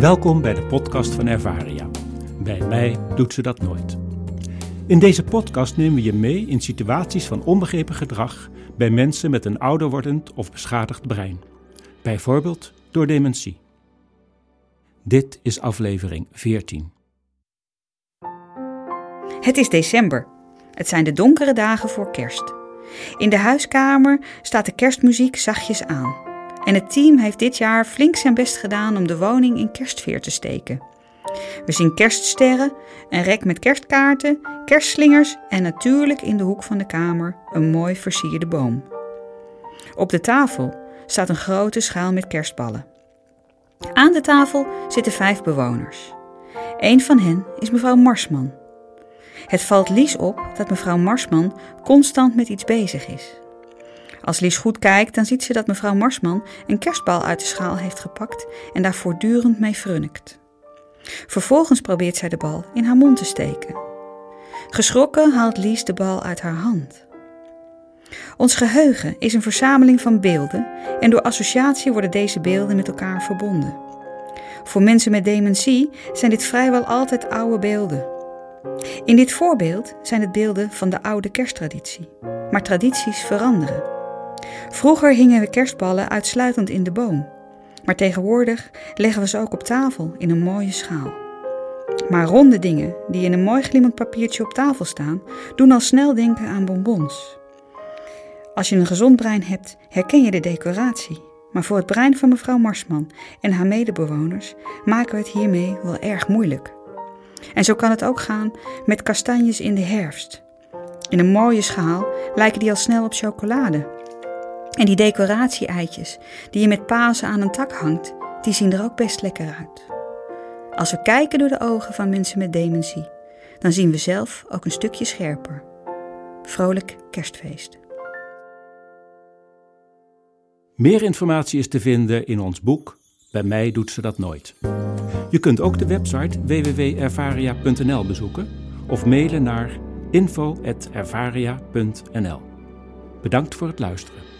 Welkom bij de podcast van Ervaria. Bij mij doet ze dat nooit. In deze podcast nemen we je mee in situaties van onbegrepen gedrag bij mensen met een ouder wordend of beschadigd brein. Bijvoorbeeld door dementie. Dit is aflevering 14. Het is december. Het zijn de donkere dagen voor kerst. In de huiskamer staat de kerstmuziek zachtjes aan. En het team heeft dit jaar flink zijn best gedaan om de woning in kerstfeer te steken. We zien kerststerren, een rek met kerstkaarten, kerstslingers en natuurlijk in de hoek van de kamer een mooi versierde boom. Op de tafel staat een grote schaal met kerstballen. Aan de tafel zitten vijf bewoners. Een van hen is mevrouw Marsman. Het valt Lies op dat mevrouw Marsman constant met iets bezig is. Als Lies goed kijkt, dan ziet ze dat mevrouw Marsman een kerstbal uit de schaal heeft gepakt en daar voortdurend mee frunnikt. Vervolgens probeert zij de bal in haar mond te steken. Geschrokken haalt Lies de bal uit haar hand. Ons geheugen is een verzameling van beelden en door associatie worden deze beelden met elkaar verbonden. Voor mensen met dementie zijn dit vrijwel altijd oude beelden. In dit voorbeeld zijn het beelden van de oude kersttraditie. Maar tradities veranderen. Vroeger hingen we kerstballen uitsluitend in de boom. Maar tegenwoordig leggen we ze ook op tafel in een mooie schaal. Maar ronde dingen die in een mooi glimmend papiertje op tafel staan, doen al snel denken aan bonbons. Als je een gezond brein hebt, herken je de decoratie. Maar voor het brein van mevrouw Marsman en haar medebewoners maken we het hiermee wel erg moeilijk. En zo kan het ook gaan met kastanjes in de herfst. In een mooie schaal lijken die al snel op chocolade. En die decoratie-eitjes die je met Pasen aan een tak hangt, die zien er ook best lekker uit. Als we kijken door de ogen van mensen met dementie, dan zien we zelf ook een stukje scherper. Vrolijk kerstfeest. Meer informatie is te vinden in ons boek Bij mij doet ze dat nooit. Je kunt ook de website www.ervaria.nl bezoeken of mailen naar info.ervaria.nl. Bedankt voor het luisteren.